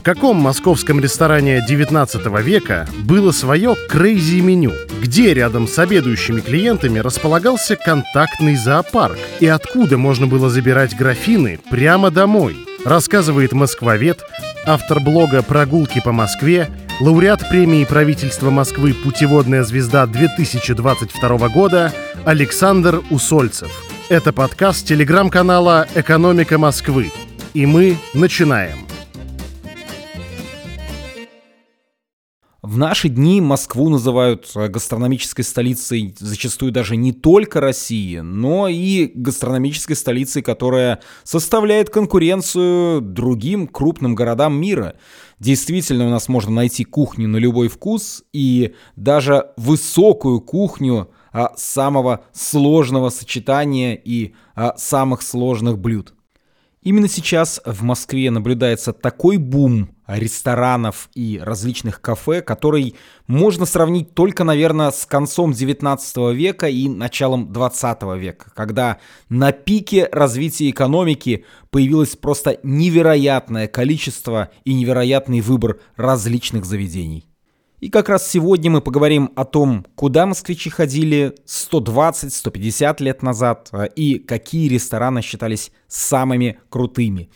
В каком московском ресторане 19 века было свое крейзи-меню? Где рядом с обедающими клиентами располагался контактный зоопарк? И откуда можно было забирать графины прямо домой? Рассказывает москвовед, автор блога «Прогулки по Москве», лауреат премии правительства Москвы «Путеводная звезда» 2022 года Александр Усольцев. Это подкаст телеграм-канала «Экономика Москвы». И мы начинаем. В наши дни Москву называют э, гастрономической столицей зачастую даже не только России, но и гастрономической столицей, которая составляет конкуренцию другим крупным городам мира. Действительно, у нас можно найти кухню на любой вкус и даже высокую кухню а, самого сложного сочетания и а, самых сложных блюд. Именно сейчас в Москве наблюдается такой бум ресторанов и различных кафе, который можно сравнить только, наверное, с концом 19 века и началом 20 века, когда на пике развития экономики появилось просто невероятное количество и невероятный выбор различных заведений. И как раз сегодня мы поговорим о том, куда москвичи ходили 120-150 лет назад а, и какие рестораны считались самыми крутыми.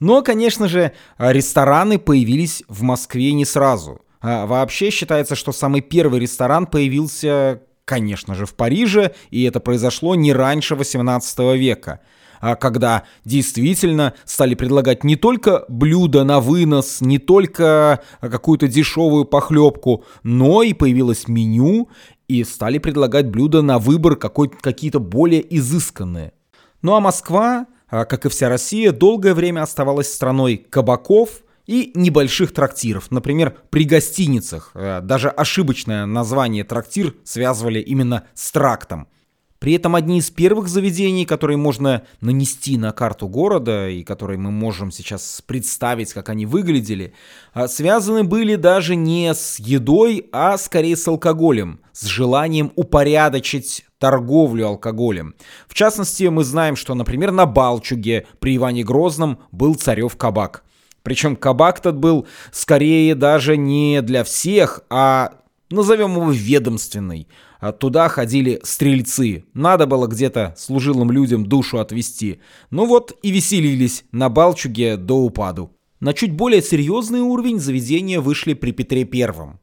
Но, конечно же, рестораны появились в Москве не сразу. А вообще считается, что самый первый ресторан появился, конечно же, в Париже, и это произошло не раньше 18 века – а когда действительно стали предлагать не только блюда на вынос, не только какую-то дешевую похлебку, но и появилось меню, и стали предлагать блюда на выбор какие-то более изысканные. Ну а Москва, а, как и вся Россия, долгое время оставалась страной кабаков и небольших трактиров. Например, при гостиницах. А, даже ошибочное название трактир связывали именно с трактом. При этом одни из первых заведений, которые можно нанести на карту города и которые мы можем сейчас представить, как они выглядели, а, связаны были даже не с едой, а скорее с алкоголем, с желанием упорядочить торговлю алкоголем. В частности, мы знаем, что, например, на Балчуге при Иване Грозном был царев кабак. Причем кабак тот был скорее даже не для всех, а назовем его ведомственный. А туда ходили стрельцы. Надо было где-то служилым людям душу отвести. Ну вот и веселились на Балчуге до упаду. На чуть более серьезный уровень заведения вышли при Петре Первом.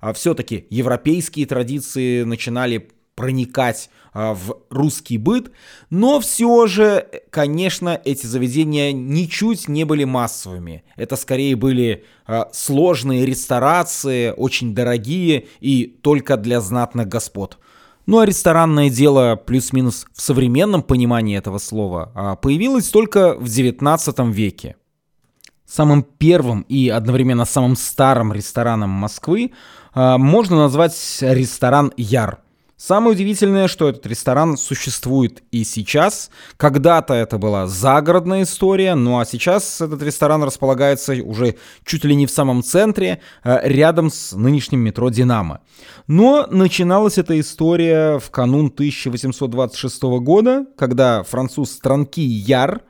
А все-таки европейские традиции начинали проникать а, в русский быт, но все же, конечно, эти заведения ничуть не были массовыми. Это скорее были а, сложные ресторации, очень дорогие и только для знатных господ. Ну а ресторанное дело, плюс-минус в современном понимании этого слова, а, появилось только в 19 веке. Самым первым и одновременно самым старым рестораном Москвы можно назвать ресторан «Яр». Самое удивительное, что этот ресторан существует и сейчас. Когда-то это была загородная история, ну а сейчас этот ресторан располагается уже чуть ли не в самом центре, э, рядом с нынешним метро «Динамо». Но начиналась эта история в канун 1826 года, когда француз Транки Яр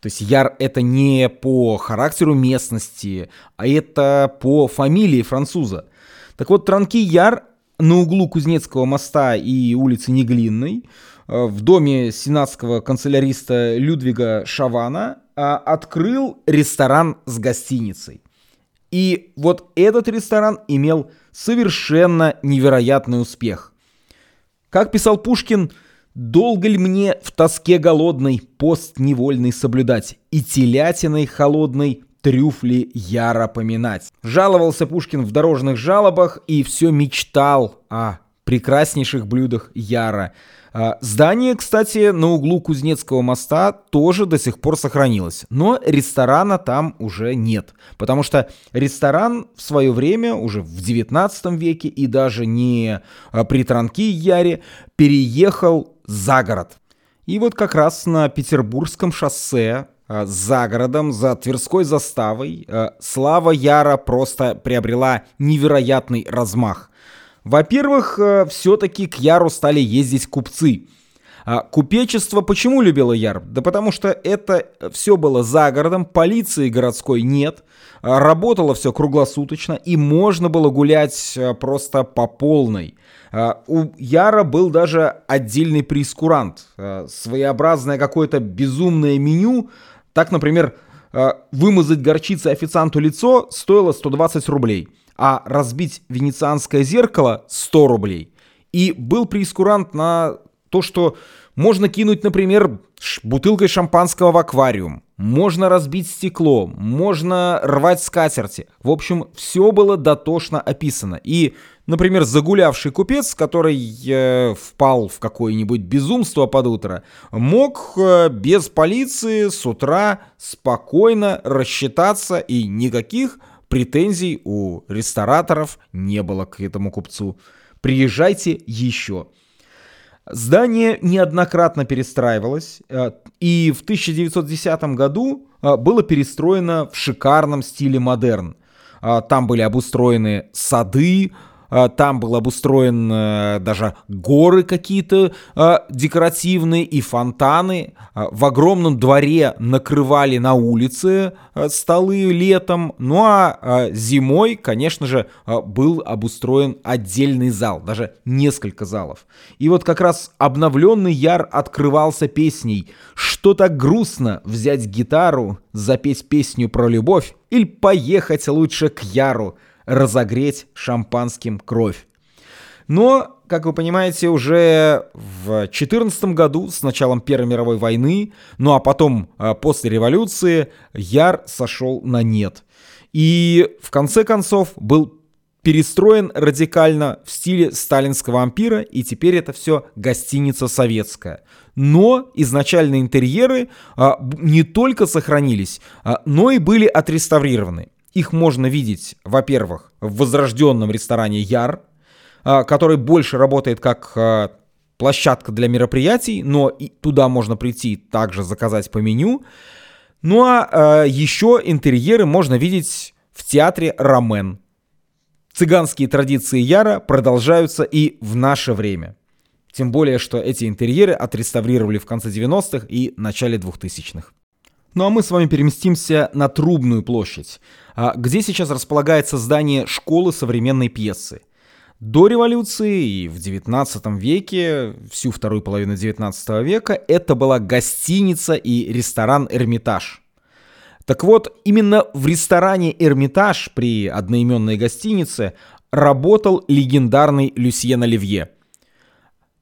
то есть Яр это не по характеру местности, а это по фамилии француза. Так вот, Транки Яр на углу Кузнецкого моста и улицы Неглинной э, в доме сенатского канцеляриста Людвига Шавана э, открыл ресторан с гостиницей. И вот этот ресторан имел совершенно невероятный успех. Как писал Пушкин, «Долго ли мне в тоске голодной пост невольный соблюдать и телятиной холодной трюфли яро поминать. Жаловался Пушкин в дорожных жалобах и все мечтал о прекраснейших блюдах яра. Здание, кстати, на углу Кузнецкого моста тоже до сих пор сохранилось, но ресторана там уже нет, потому что ресторан в свое время, уже в 19 веке и даже не а, при Транке Яре, переехал за город. И вот как раз на Петербургском шоссе за городом, за Тверской заставой, э, слава Яра просто приобрела невероятный размах. Во-первых, э, все-таки к Яру стали ездить купцы. А купечество почему любило Яр? Да потому что это все было за городом, полиции городской нет, а, работало все круглосуточно, и можно было гулять просто по полной. А, у Яра был даже отдельный прескурант, своеобразное какое-то безумное меню. Так, например, вымазать горчицей официанту лицо стоило 120 рублей, а разбить венецианское зеркало 100 рублей. И был прескурант на то, что можно кинуть, например, бутылкой шампанского в аквариум, можно разбить стекло, можно рвать скатерти. В общем, все было дотошно описано. И, например, загулявший купец, который э, впал в какое-нибудь безумство под утро, мог э, без полиции с утра спокойно рассчитаться и никаких претензий у рестораторов не было к этому купцу. Приезжайте еще. Здание неоднократно перестраивалось, э, и в 1910 году э, было перестроено в шикарном стиле модерн. Э, там были обустроены сады, там был обустроен э, даже горы какие-то а, декоративные и фонтаны. А, в огромном дворе накрывали на улице столы летом. Ну а зимой, конечно же, был обустроен отдельный зал, даже несколько залов. И вот как раз обновленный Яр открывался песней «Что так грустно взять гитару, запеть песню про любовь или поехать лучше к Яру» разогреть шампанским кровь. Но, как вы понимаете, уже в 14 году, с началом Первой мировой войны, ну а потом а, после революции, Яр сошел на нет. И в конце концов был перестроен радикально в стиле сталинского ампира, и теперь это все гостиница советская. Но изначальные интерьеры а, не только сохранились, а, но и были отреставрированы. Их можно видеть, во-первых, в возрожденном ресторане Яр, а, который больше работает как а, площадка для мероприятий, но и туда можно прийти также заказать по меню. Ну а, а еще интерьеры можно видеть в театре Ромен. Цыганские традиции Яра продолжаются и в наше время. Тем более, что эти интерьеры отреставрировали в конце 90-х и начале 2000-х. Ну а мы с вами переместимся на Трубную площадь, а, где сейчас располагается здание школы современной пьесы. До революции и в 19 веке, всю вторую половину 19 века, это была гостиница и ресторан «Эрмитаж». Так вот, именно в ресторане «Эрмитаж» при одноименной гостинице работал легендарный Люсьен Оливье –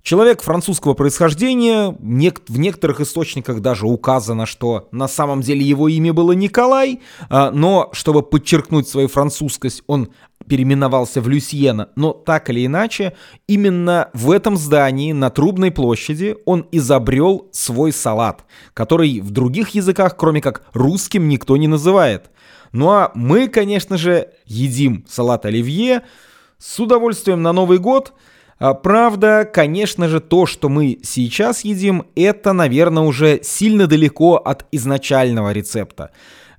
Человек французского происхождения, в некоторых источниках даже указано, что на самом деле его имя было Николай, а, но чтобы подчеркнуть свою французскость, он переименовался в Люсьена. Но так или иначе, именно в этом здании на Трубной площади он изобрел свой салат, который в других языках, кроме как русским, никто не называет. Ну а мы, конечно же, едим салат оливье с удовольствием на Новый год – правда, конечно же, то, что мы сейчас едим, это, наверное, уже сильно далеко от изначального рецепта.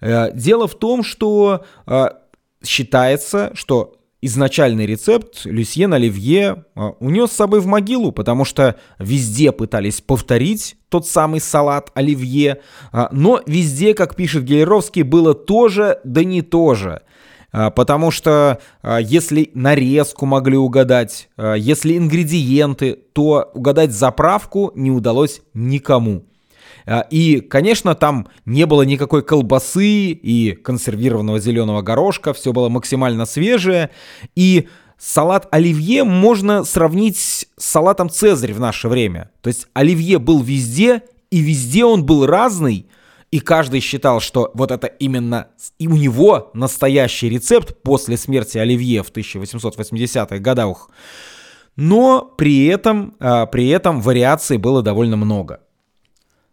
Э, дело в том, что а, считается, что изначальный рецепт Люсьен Оливье а, унес с собой в могилу, потому что везде пытались повторить тот самый салат Оливье, но везде, как пишет Гелеровский, было тоже, да не то же. А, потому что а, если нарезку могли угадать, а, если ингредиенты, то угадать заправку не удалось никому. И, конечно, там не было никакой колбасы и консервированного зеленого горошка, все было максимально свежее. И салат оливье можно сравнить с салатом Цезарь в наше время. То есть оливье был везде, и везде он был разный, и каждый считал, что вот это именно и у него настоящий рецепт после смерти Оливье в 1880-х годах. Но при этом, а, при этом вариаций было довольно много.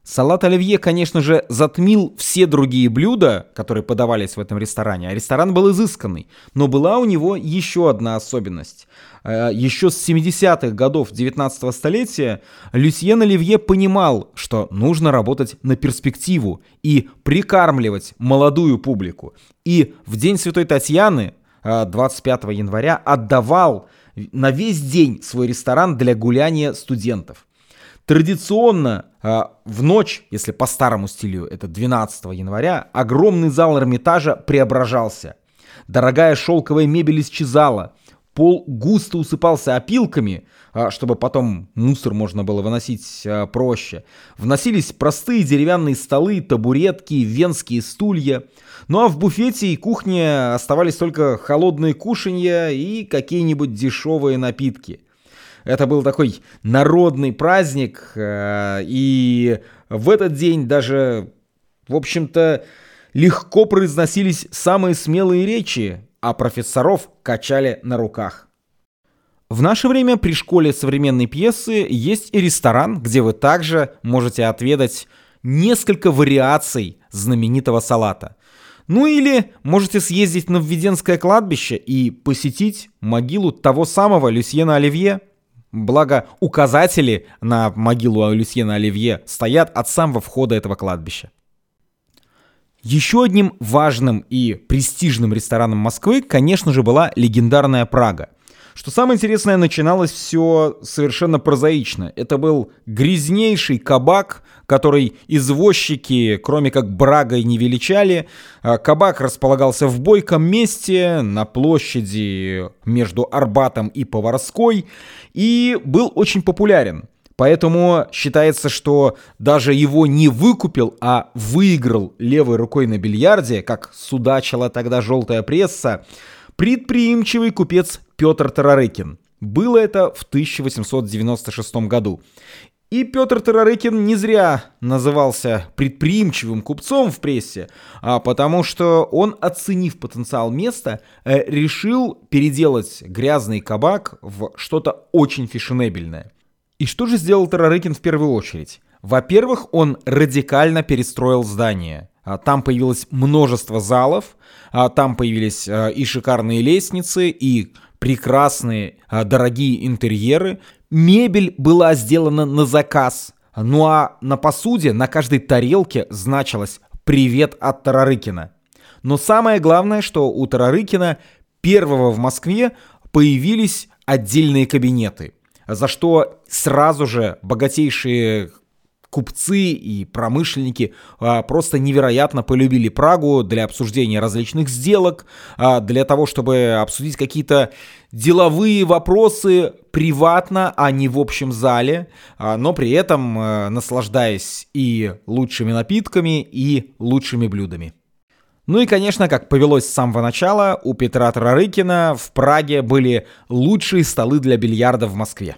Салат оливье, конечно же, затмил все другие блюда, которые подавались в этом ресторане, а ресторан был изысканный. Но была у него еще одна особенность. Э, еще с 70-х годов 19 столетия Люсьен Оливье понимал, что нужно работать на перспективу и прикармливать молодую публику. И в День Святой Татьяны, 25 э, января, отдавал на весь день свой ресторан для гуляния студентов. Традиционно в ночь, если по старому стилю, это 12 января, огромный зал Эрмитажа преображался. Дорогая шелковая мебель исчезала, пол густо усыпался опилками, а, чтобы потом мусор можно было выносить а, проще. Вносились простые деревянные столы, табуретки, венские стулья. Ну а в буфете и кухне оставались только холодные кушанья и какие-нибудь дешевые напитки. Это был такой народный праздник, а, и в этот день даже, в общем-то, легко произносились самые смелые речи, а профессоров качали на руках. В наше время при школе современной пьесы есть и ресторан, где вы также можете отведать несколько вариаций знаменитого салата. Ну или можете съездить на Введенское кладбище и посетить могилу того самого Люсьена Оливье. Благо, указатели на могилу Люсьена Оливье стоят от самого входа этого кладбища. Еще одним важным и престижным рестораном Москвы, конечно же, была легендарная Прага. Что самое интересное, начиналось все совершенно прозаично. Это был грязнейший кабак, который извозчики, кроме как брагой, не величали. А кабак располагался в бойком месте на площади между Арбатом и Поварской и был очень популярен. Поэтому считается, что даже его не выкупил, а выиграл левой рукой на бильярде, как судачила тогда желтая пресса, предприимчивый купец Петр Тарарыкин. Было это в 1896 году. И Петр Тарарыкин не зря назывался предприимчивым купцом в прессе, а потому что он, оценив потенциал места, э, решил переделать грязный кабак в что-то очень фешенебельное. И что же сделал Тарарыкин в первую очередь? Во-первых, он радикально перестроил здание. А, там появилось множество залов, а, там появились а, и шикарные лестницы, и прекрасные дорогие интерьеры. Мебель была сделана на заказ. Ну а на посуде, на каждой тарелке значилось «Привет от Тарарыкина». Но самое главное, что у Тарарыкина первого в Москве появились отдельные кабинеты за что сразу же богатейшие купцы и промышленники а, просто невероятно полюбили Прагу для обсуждения различных сделок, а, для того, чтобы обсудить какие-то деловые вопросы приватно, а не в общем зале, а, но при этом наслаждаясь и лучшими напитками, и лучшими блюдами. Ну и, конечно, как повелось с самого начала, у Петра Тарарыкина в Праге были лучшие столы для бильярда в Москве.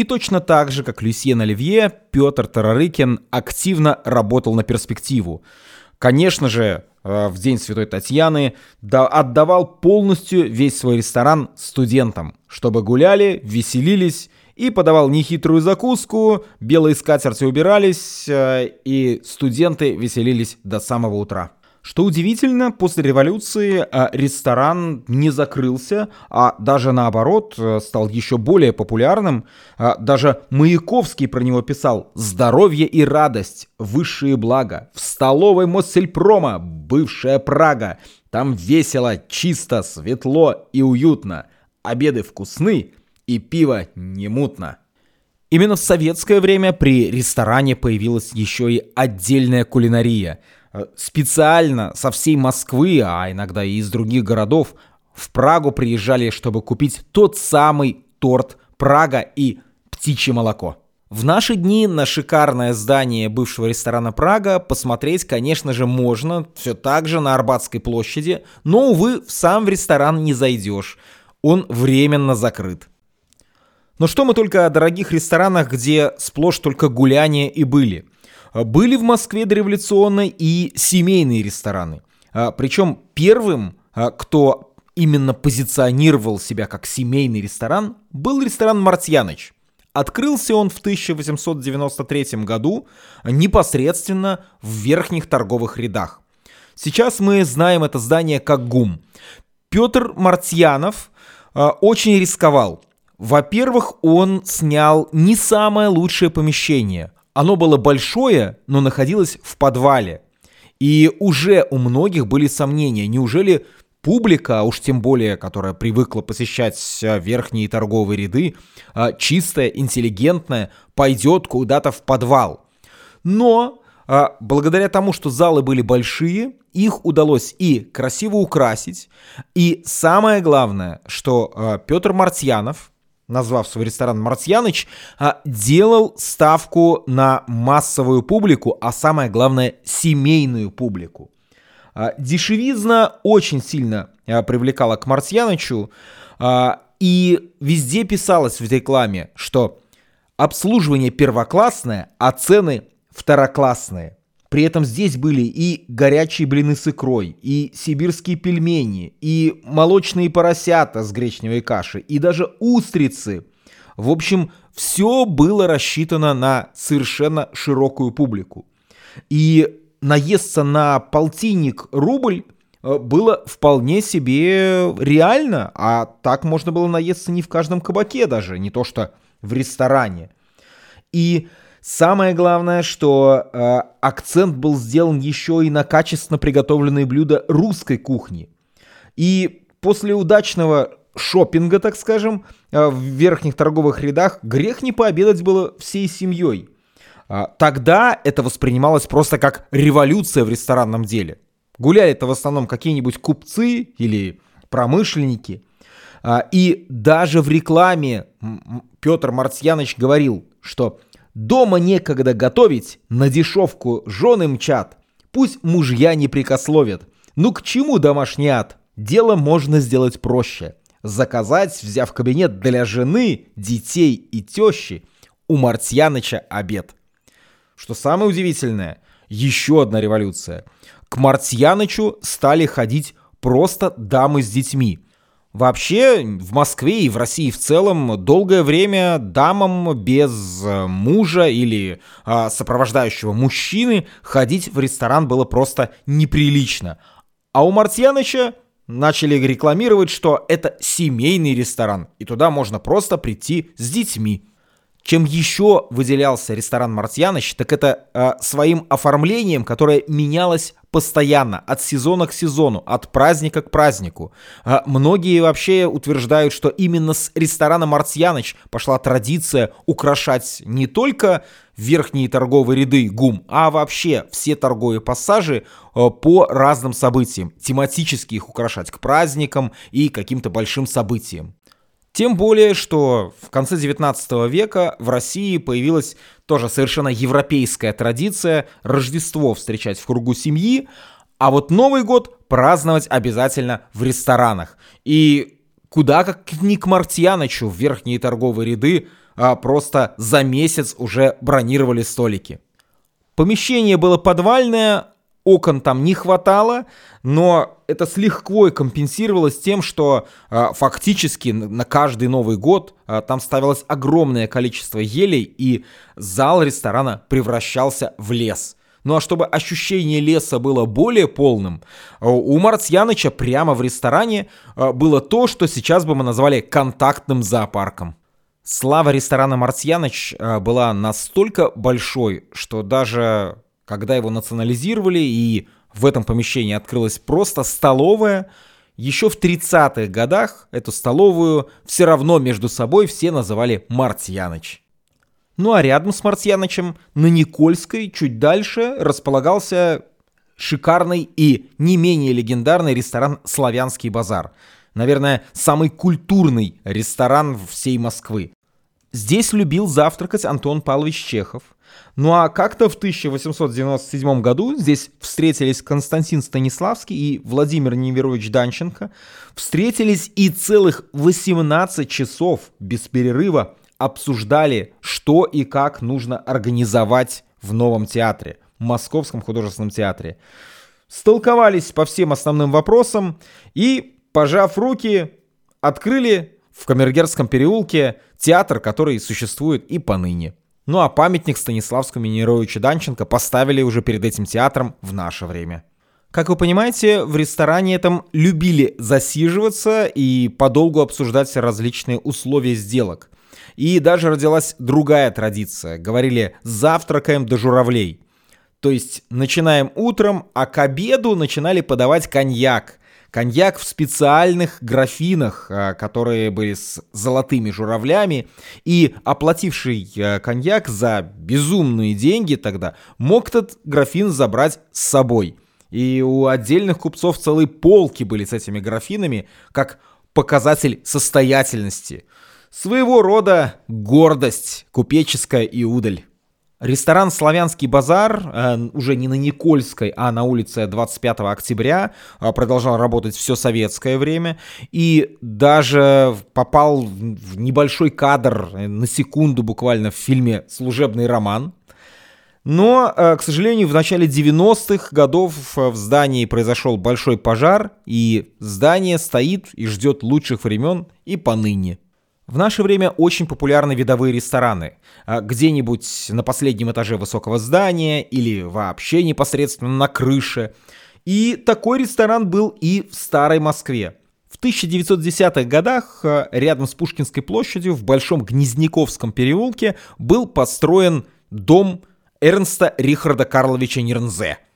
И точно так же, как Люсьен Оливье, Петр Тарарыкин активно работал на перспективу. Конечно же, э, в День Святой Татьяны отдавал полностью весь свой ресторан студентам, чтобы гуляли, веселились и подавал нехитрую закуску, белые скатерти убирались, э, и студенты веселились до самого утра. Что удивительно, после революции а, ресторан не закрылся, а даже наоборот э, стал еще более популярным. А, даже Маяковский про него писал «Здоровье и радость, высшие блага, в столовой Моссельпрома, бывшая Прага, там весело, чисто, светло и уютно, обеды вкусны и пиво не мутно». Именно в советское время при ресторане появилась еще и отдельная кулинария – Э, специально со всей Москвы, а иногда и из других городов, в Прагу приезжали, чтобы купить тот самый торт Прага и птичье молоко. В наши дни на шикарное здание бывшего ресторана Прага посмотреть, конечно же, можно, все так же на Арбатской площади, но, увы, в сам ресторан не зайдешь, он временно закрыт. Но что мы только о дорогих ресторанах, где сплошь только гуляния и были – были в Москве дореволюционные и семейные рестораны. А, Причем первым, а, кто именно позиционировал себя как семейный ресторан, был ресторан «Мартьяныч». Открылся он в 1893 году непосредственно в верхних торговых рядах. Сейчас мы знаем это здание как ГУМ. Петр Мартьянов очень рисковал. Во-первых, он снял не самое лучшее помещение. Оно было большое, но находилось в подвале. И уже у многих были сомнения, неужели публика, а уж тем более, которая привыкла посещать э, верхние торговые ряды, э, чистая, интеллигентная, пойдет куда-то в подвал. Но благодаря тому, что залы были большие, их удалось и красиво украсить, и самое главное, что Петр Мартьянов, назвав свой ресторан «Мартьяныч», делал ставку на массовую публику, а самое главное, семейную публику. А, дешевизна очень сильно а, привлекала к Марсьянычу, а, и везде писалось в рекламе, что обслуживание первоклассное, а цены второклассные. При этом здесь были и горячие блины с икрой, и сибирские пельмени, и молочные поросята с гречневой кашей, и даже устрицы. В общем, все было рассчитано на совершенно широкую публику. И наесться на полтинник рубль э, было вполне себе реально, а так можно было наесться не в каждом кабаке даже, не то что в ресторане. И самое главное, что э, акцент был сделан еще и на качественно приготовленные блюда русской кухни. И после удачного шопинга, так скажем, э, в верхних торговых рядах грех не пообедать было всей семьей. А, тогда это воспринималось просто как революция в ресторанном деле. Гуляли это в основном какие-нибудь купцы или промышленники. А, и даже в рекламе Петр Марцьяныч говорил, что «дома некогда готовить, на дешевку жены мчат, пусть мужья не прикословят. Ну к чему домашний ад? Дело можно сделать проще. Заказать, взяв кабинет для жены, детей и тещи, у Марцьяныча обед». Что самое удивительное, еще одна революция. К Мартьянычу стали ходить просто дамы с детьми. Вообще, в Москве и в России в целом долгое время дамам без э, мужа или а, сопровождающего мужчины ходить в ресторан было просто неприлично. А у Мартьяныча начали рекламировать, что это семейный ресторан, и туда можно просто прийти с детьми. Чем еще выделялся ресторан Мартьяныч, так это э, своим оформлением, которое менялось постоянно, от сезона к сезону, от праздника к празднику. Э, многие вообще утверждают, что именно с ресторана Мартьяныч пошла традиция украшать не только верхние торговые ряды ГУМ, а вообще все торговые пассажи э, по разным событиям, тематически их украшать к праздникам и каким-то большим событиям. Тем более, что в конце 19 века в России появилась тоже совершенно европейская традиция Рождество встречать в кругу семьи, а вот Новый год праздновать обязательно в ресторанах. И куда как не к Мартьяночу в верхние торговые ряды а просто за месяц уже бронировали столики. Помещение было подвальное, окон там не хватало, но это с лихвой компенсировалось тем, что э, фактически на каждый Новый год э, там ставилось огромное количество елей, и зал ресторана превращался в лес. Ну а чтобы ощущение леса было более полным, у Марцьяныча прямо в ресторане было то, что сейчас бы мы назвали контактным зоопарком. Слава ресторана Марцьяныч была настолько большой, что даже когда его национализировали и в этом помещении открылась просто столовая, еще в 30-х годах эту столовую все равно между собой все называли Мартьяныч. Ну а рядом с Мартьянычем на Никольской, чуть дальше, располагался шикарный и не менее легендарный ресторан «Славянский базар». Наверное, самый культурный ресторан всей Москвы. Здесь любил завтракать Антон Павлович Чехов – ну а как-то в 1897 году здесь встретились Константин Станиславский и Владимир Неверович Данченко, встретились и целых 18 часов без перерыва обсуждали, что и как нужно организовать в новом театре, Московском художественном театре. Столковались по всем основным вопросам и, пожав руки, открыли в Камергерском переулке театр, который существует и поныне. Ну а памятник Станиславскому Минеровичу Данченко поставили уже перед этим театром в наше время. Как вы понимаете, в ресторане этом любили засиживаться и подолгу обсуждать различные условия сделок. И даже родилась другая традиция. Говорили «завтракаем до журавлей». То есть начинаем утром, а к обеду начинали подавать коньяк, Коньяк в специальных графинах, а, которые были с золотыми журавлями, и оплативший а, коньяк за безумные деньги тогда мог этот графин забрать с собой. И у отдельных купцов целые полки были с этими графинами, как показатель состоятельности. Своего рода гордость купеческая и удаль. Ресторан «Славянский базар» э, уже не на Никольской, а на улице 25 октября э, продолжал работать все советское время и даже попал в небольшой кадр э, на секунду буквально в фильме «Служебный роман». Но, к сожалению, в начале 90-х годов в здании произошел большой пожар, и здание стоит и ждет лучших времен и поныне. В наше время очень популярны видовые рестораны. А, где-нибудь на последнем этаже высокого здания или вообще непосредственно на крыше. И такой ресторан был и в Старой Москве. В 1910-х годах а, рядом с Пушкинской площадью в Большом Гнезняковском переулке был построен дом Эрнста Рихарда Карловича Нернзе –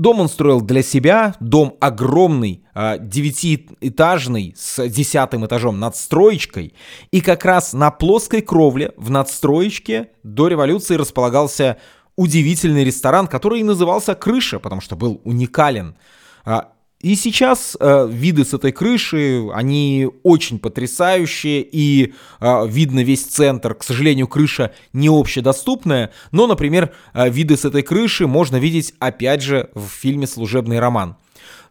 Дом он строил для себя, дом огромный, а, девятиэтажный, с десятым этажом надстроечкой. И как раз на плоской кровле в надстроечке до революции располагался удивительный ресторан, который и назывался «Крыша», потому что был уникален. И сейчас э, виды с этой крыши, они очень потрясающие, и э, видно весь центр. К сожалению, крыша не общедоступная, но, например, э, виды с этой крыши можно видеть, опять же, в фильме «Служебный роман».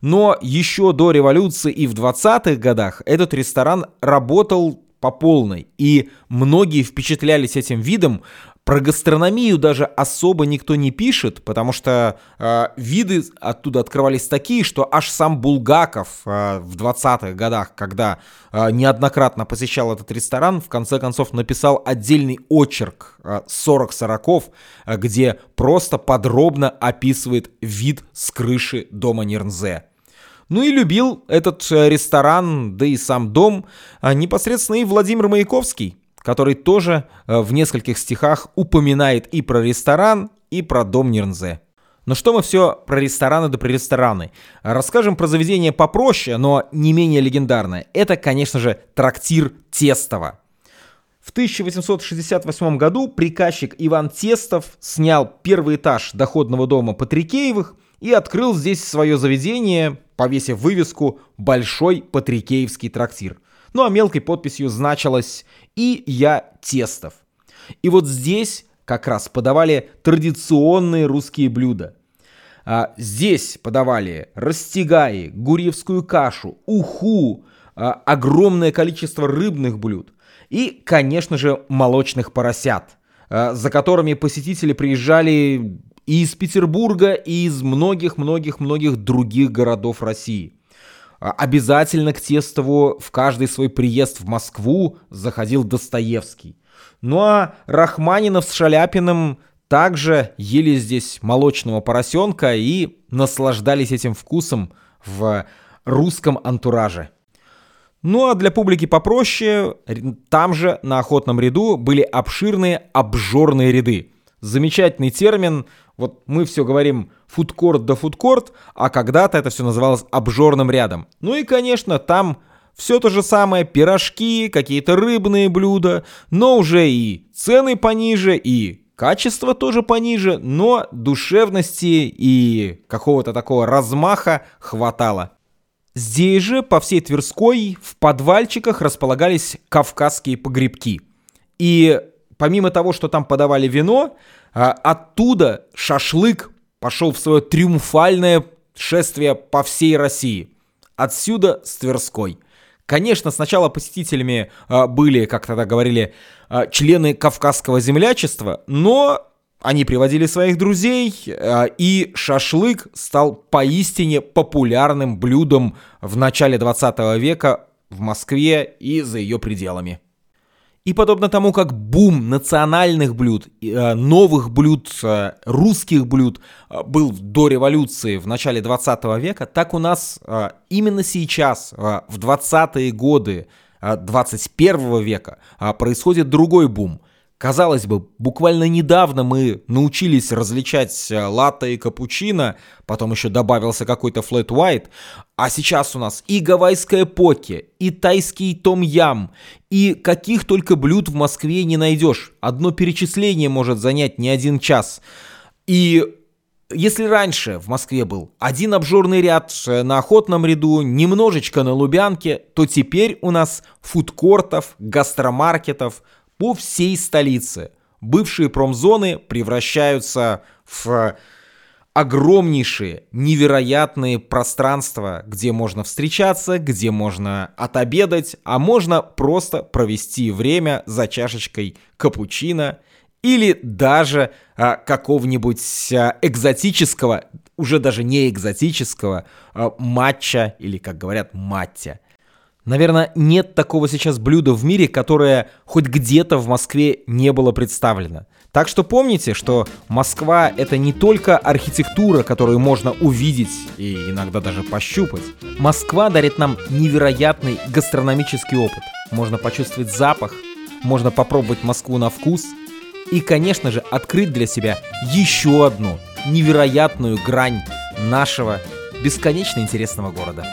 Но еще до революции и в 20-х годах этот ресторан работал по полной, и многие впечатлялись этим видом, про гастрономию даже особо никто не пишет, потому что э, виды оттуда открывались такие, что аж сам Булгаков э, в 20-х годах, когда э, неоднократно посещал этот ресторан, в конце концов написал отдельный очерк э, 40 сороков, э, где просто подробно описывает вид с крыши дома Нернзе. Ну и любил этот э, ресторан, да и сам дом, э, непосредственно и Владимир Маяковский который тоже э, в нескольких стихах упоминает и про ресторан, и про дом Нернзе. Но что мы все про рестораны да про рестораны? Расскажем про заведение попроще, но не менее легендарное. Это, конечно же, трактир Тестово. В 1868 году приказчик Иван Тестов снял первый этаж доходного дома Патрикеевых и открыл здесь свое заведение, повесив вывеску «Большой Патрикеевский трактир». Ну а мелкой подписью значилось «И я Тестов». И вот здесь как раз подавали традиционные русские блюда. А, здесь подавали растягаи, гурьевскую кашу, уху, а, огромное количество рыбных блюд и, конечно же, молочных поросят, а, за которыми посетители приезжали и из Петербурга, и из многих-многих-многих других городов России. А, обязательно к Тестову в каждый свой приезд в Москву заходил Достоевский. Ну а Рахманинов с Шаляпиным также ели здесь молочного поросенка и наслаждались этим вкусом в русском антураже. Ну а для публики попроще, там же на охотном ряду были обширные обжорные ряды. Замечательный термин, вот мы все говорим фудкорт да фудкорт, а когда-то это все называлось обжорным рядом. Ну и, конечно, там все то же самое, пирожки, какие-то рыбные блюда, но уже и цены пониже, и качество тоже пониже, но душевности и какого-то такого размаха хватало. Здесь же, по всей Тверской, в подвальчиках располагались кавказские погребки. И помимо того, что там подавали вино, а, оттуда шашлык пошел в свое триумфальное шествие по всей России. Отсюда с Тверской. Конечно, сначала посетителями а, были, как тогда говорили, а, члены Кавказского землячества, но они приводили своих друзей, и шашлык стал поистине популярным блюдом в начале 20 века в Москве и за ее пределами. И подобно тому, как бум национальных блюд, э, новых блюд, э, русских блюд э, был до революции в начале 20 века, так у нас именно сейчас, в 20-е годы 21 века, происходит другой бум. Казалось бы, буквально недавно мы научились различать э, латте и капучино, потом еще добавился какой-то флэт white, а сейчас у нас и гавайское поке, и тайский том-ям, и каких только блюд в Москве не найдешь. Одно перечисление может занять не один час. И если раньше в Москве был один обжорный ряд э, на охотном ряду, немножечко на Лубянке, то теперь у нас фудкортов, гастромаркетов – по всей столице. Бывшие промзоны превращаются в огромнейшие, невероятные пространства, где можно встречаться, где можно отобедать, а можно просто провести время за чашечкой капучино или даже а, какого-нибудь а, экзотического, уже даже не экзотического а, матча или, как говорят, маття. Наверное, нет такого сейчас блюда в мире, которое хоть где-то в Москве не было представлено. Так что помните, что Москва — это не только архитектура, которую можно увидеть и иногда даже пощупать. Москва дарит нам невероятный гастрономический опыт. Можно почувствовать запах, можно попробовать Москву на вкус и, конечно же, открыть для себя еще одну невероятную грань нашего бесконечно интересного города.